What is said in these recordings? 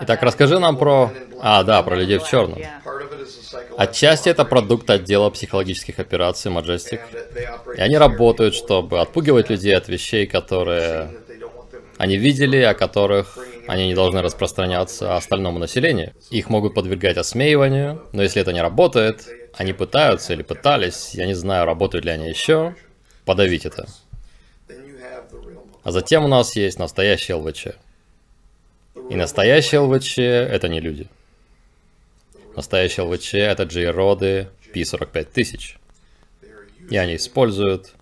Итак, расскажи нам про... А, да, про людей в черном. Отчасти это продукт отдела психологических операций Majestic. И они работают, чтобы отпугивать людей от вещей, которые они видели, о которых они не должны распространяться остальному населению. Их могут подвергать осмеиванию, но если это не работает, они пытаются или пытались, я не знаю, работают ли они еще, подавить это. А затем у нас есть настоящий ЛВЧ. И настоящие ЛВЧ — это не люди. Настоящие ЛВЧ — это J-роды P45 тысяч. И они используют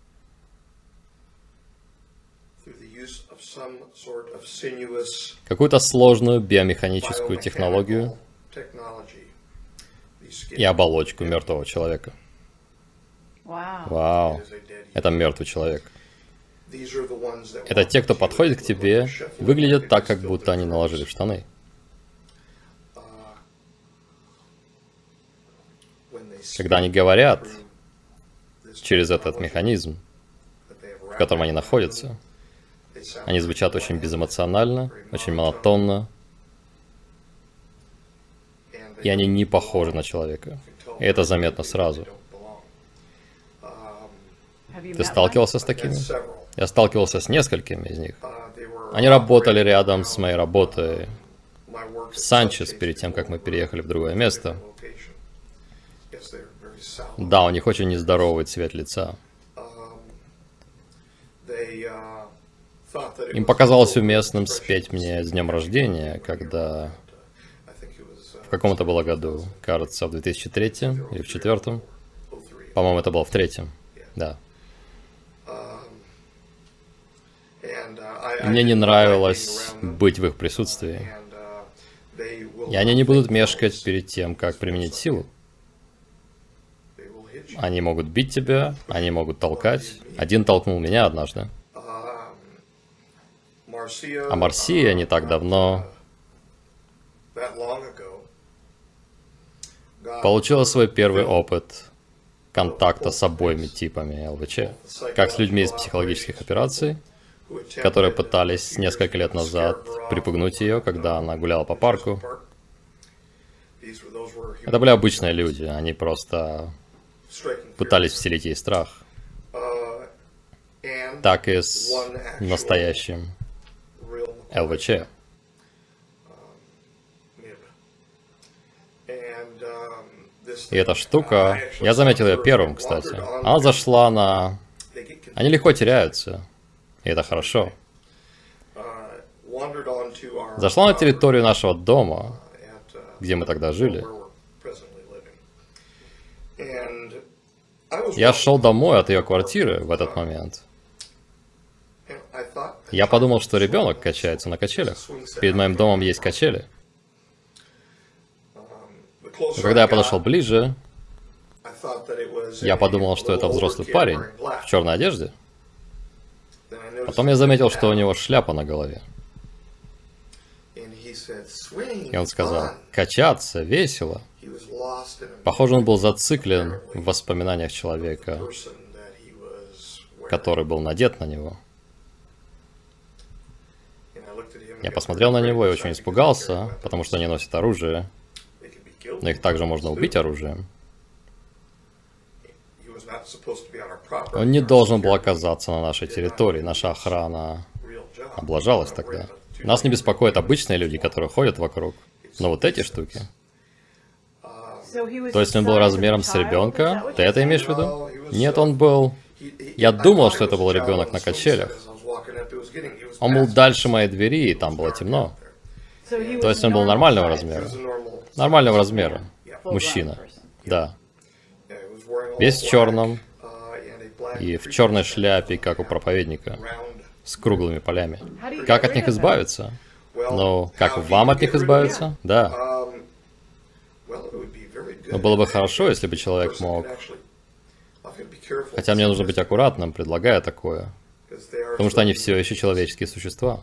какую-то сложную биомеханическую технологию и оболочку мертвого человека. Вау. Это мертвый человек. Это те, кто подходит к тебе, выглядят так, как будто они наложили штаны. Когда они говорят через этот механизм, в котором они находятся, они звучат очень безэмоционально, очень монотонно, и они не похожи на человека. И это заметно сразу. Ты сталкивался с такими? Я сталкивался с несколькими из них. Они работали рядом с моей работой в Санчес перед тем, как мы переехали в другое место. Да, у них очень нездоровый цвет лица. Им показалось уместным спеть мне с днем рождения, когда в каком-то было году, кажется, в 2003 или в 2004. По-моему, это было в третьем, да. Мне не нравилось быть в их присутствии. И они не будут мешкать перед тем, как применить силу. Они могут бить тебя, они могут толкать. Один толкнул меня однажды. А Марсия не так давно получила свой первый опыт контакта с обоими типами ЛВЧ. Как с людьми из психологических операций, которые пытались несколько лет назад припугнуть ее, когда она гуляла по парку. Это были обычные люди, они просто пытались вселить ей страх. Так и с настоящим ЛВЧ. И эта штука, я заметил ее первым, кстати. Она зашла на... Они легко теряются. И это хорошо. Зашла на территорию нашего дома, где мы тогда жили. Я шел домой от ее квартиры в этот момент. Я подумал, что ребенок качается на качелях. Перед моим домом есть качели. Но когда я подошел ближе, я подумал, что это взрослый парень в черной одежде. Потом я заметил, что у него шляпа на голове. И он сказал, качаться, весело. Похоже, он был зациклен в воспоминаниях человека, который был надет на него. Я посмотрел на него и очень испугался, потому что они носят оружие, но их также можно убить оружием. Он не должен был оказаться на нашей территории. Наша охрана облажалась тогда. Нас не беспокоят обычные люди, которые ходят вокруг. Но вот эти штуки. То есть он был размером с ребенка? Ты это имеешь в виду? Нет, он был... Я думал, что это был ребенок на качелях. Он был дальше моей двери, и там было темно. То есть он был нормального размера. Нормального размера. Мужчина. Да. Весь в черном. И в черной шляпе, как у проповедника. С круглыми полями. Как от них избавиться? Ну, как вам от них избавиться? Да. Но было бы хорошо, если бы человек мог... Хотя мне нужно быть аккуратным, предлагая такое. Потому что они все еще человеческие существа.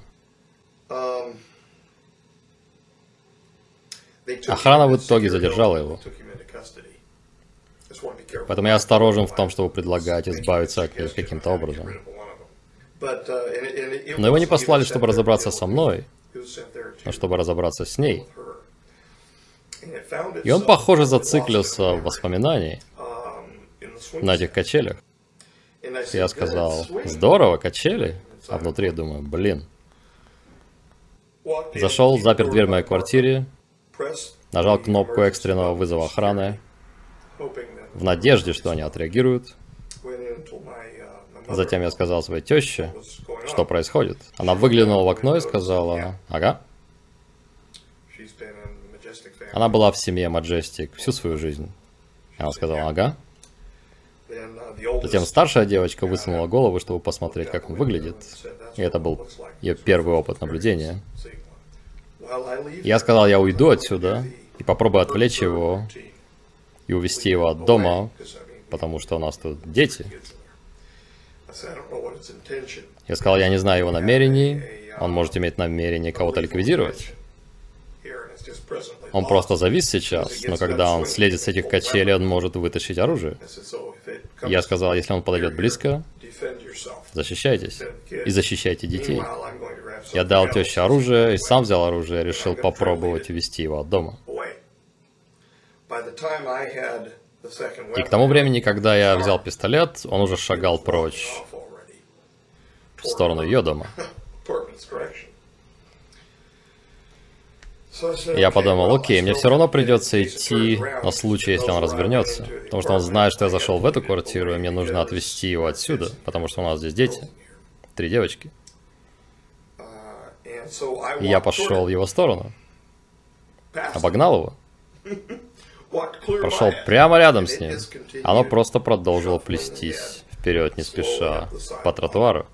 Охрана в итоге задержала его. Поэтому я осторожен в том, чтобы предлагать избавиться от них каким-то образом. Но его не послали, чтобы разобраться со мной. но чтобы разобраться с ней. И он, похоже, зациклился в воспоминании на этих качелях. Я сказал, здорово, качели. А внутри думаю, блин. Зашел, запер дверь в моей квартире, нажал кнопку экстренного вызова охраны, в надежде, что они отреагируют. Затем я сказал своей теще, что происходит. Она выглянула в окно и сказала, ага. Она была в семье Маджестик всю свою жизнь. Она сказала, ага. Затем старшая девочка высунула голову, чтобы посмотреть, как он выглядит. И это был ее первый опыт наблюдения. Я сказал, я уйду отсюда и попробую отвлечь его и увести его от дома, потому что у нас тут дети. Я сказал, я не знаю его намерений, он может иметь намерение кого-то ликвидировать. Он просто завис сейчас, но когда он следит с этих качелей, он может вытащить оружие. Я сказал, если он подойдет близко, защищайтесь и защищайте детей. Я дал теще оружие и сам взял оружие, решил попробовать увести его от дома. И к тому времени, когда я взял пистолет, он уже шагал прочь в сторону ее дома. Я подумал, окей, мне все равно придется идти на случай, если он развернется. Потому что он знает, что я зашел в эту квартиру, и мне нужно отвезти его отсюда, потому что у нас здесь дети. Три девочки. И я пошел в его сторону. Обогнал его. Прошел прямо рядом с ним. Оно просто продолжило плестись вперед, не спеша, по тротуару,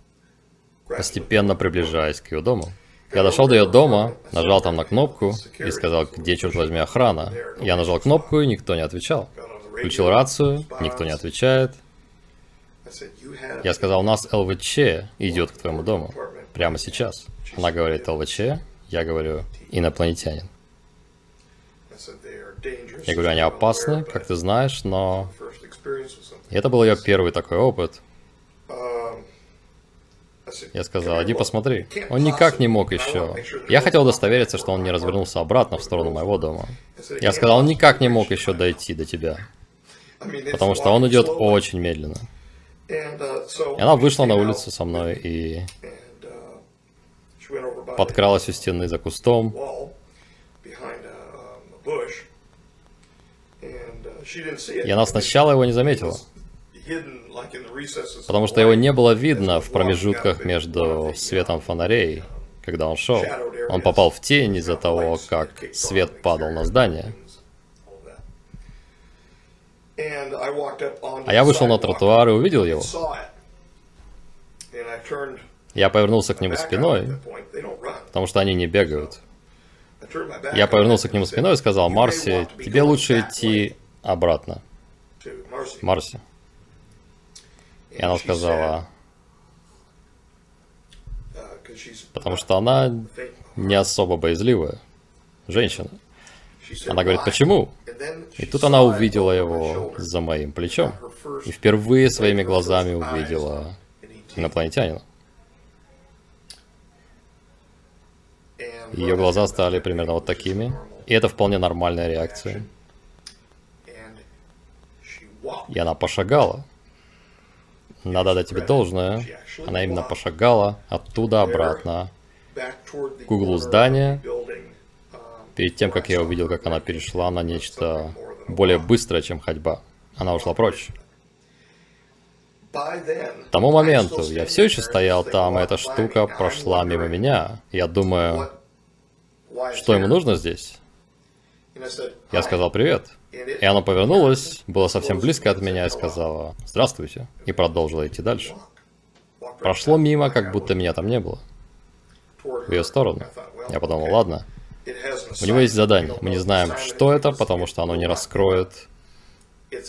постепенно приближаясь к ее дому. Я дошел до ее дома, нажал там на кнопку и сказал, где, черт возьми, охрана. Я нажал кнопку, и никто не отвечал. Включил рацию, никто не отвечает. Я сказал, у нас ЛВЧ идет к твоему дому. Прямо сейчас. Она говорит ЛВЧ, я говорю инопланетянин. Я говорю, они опасны, как ты знаешь, но... И это был ее первый такой опыт. Я сказал, иди посмотри. Он никак не мог еще. Я хотел удостовериться, что он не развернулся обратно в сторону моего дома. Я сказал, он никак не мог еще дойти до тебя. Потому что он идет очень медленно. И она вышла на улицу со мной и подкралась у стены за кустом. И она сначала его не заметила. Потому что его не было видно в промежутках между светом фонарей, когда он шел. Он попал в тень из-за того, как свет падал на здание. А я вышел на тротуар и увидел его. Я повернулся к нему спиной, потому что они не бегают. Я повернулся к нему спиной и сказал, Марси, тебе лучше идти обратно. Марси. И она сказала, потому что она не особо боязливая женщина. Она говорит, почему? И тут она увидела его за моим плечом. И впервые своими глазами увидела инопланетянина. Ее глаза стали примерно вот такими. И это вполне нормальная реакция. И она пошагала. Надо дать тебе должное. Она именно пошагала оттуда обратно к углу здания. Перед тем, как я увидел, как она перешла на нечто более быстрое, чем ходьба. Она ушла прочь. К тому моменту я все еще стоял там, и эта штука прошла мимо меня. Я думаю, что ему нужно здесь? Я сказал привет. И она повернулась, была совсем близко от меня и сказала «Здравствуйте» и продолжила идти дальше. Прошло мимо, как будто меня там не было. В ее сторону. Я подумал, ладно, у него есть задание. Мы не знаем, что это, потому что оно не раскроет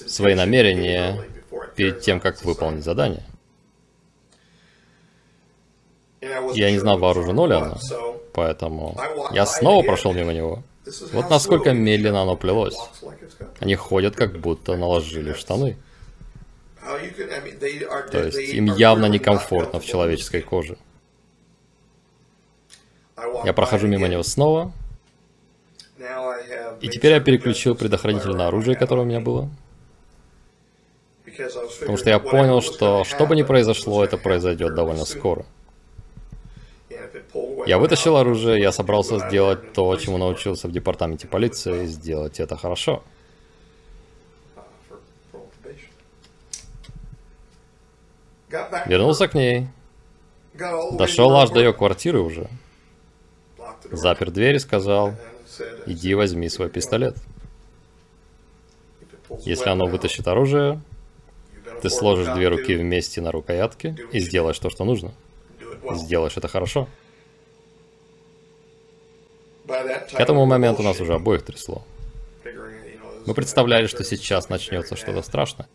свои намерения перед тем, как выполнить задание. Я не знал, вооружено ли оно, поэтому я снова прошел мимо него. Вот насколько медленно оно плелось. Они ходят, как будто наложили штаны. То есть им явно некомфортно в человеческой коже. Я прохожу мимо него снова. И теперь я переключил предохранитель на оружие, которое у меня было. Потому что я понял, что что бы ни произошло, это произойдет довольно скоро. Я вытащил оружие, я собрался сделать то, чему научился в департаменте полиции, сделать это хорошо. Вернулся к ней. Дошел аж до ее квартиры уже. Запер дверь и сказал, иди возьми свой пистолет. Если оно вытащит оружие, ты сложишь две руки вместе на рукоятке и сделаешь то, что нужно. Сделаешь это хорошо. К этому моменту нас уже обоих трясло. Мы представляли, что сейчас начнется что-то страшное.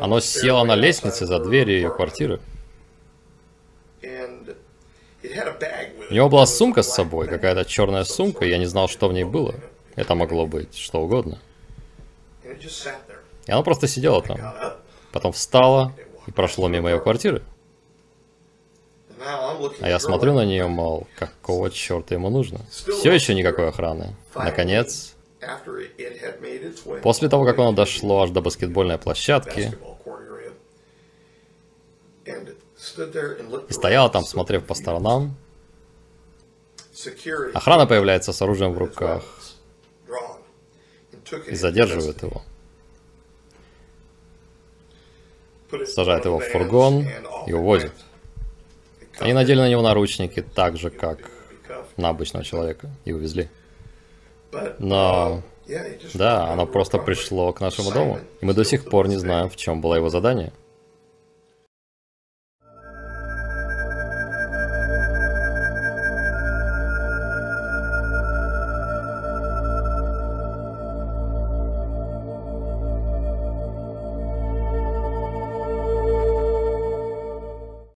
Оно село на лестнице за дверью ее квартиры. У него была сумка с собой, какая-то черная сумка, я не знал, что в ней было. Это могло быть что угодно. И оно просто сидело там. Потом встало и прошло мимо ее квартиры. А я смотрю на нее, мол, какого черта ему нужно? Все еще никакой охраны. Наконец, после того, как оно дошло аж до баскетбольной площадки, и стояла там, смотрев по сторонам, охрана появляется с оружием в руках и задерживает его. Сажает его в фургон и увозит. Они надели на него наручники так же, как на обычного человека, и увезли. Но, да, оно просто пришло к нашему дому, и мы до сих пор не знаем, в чем было его задание.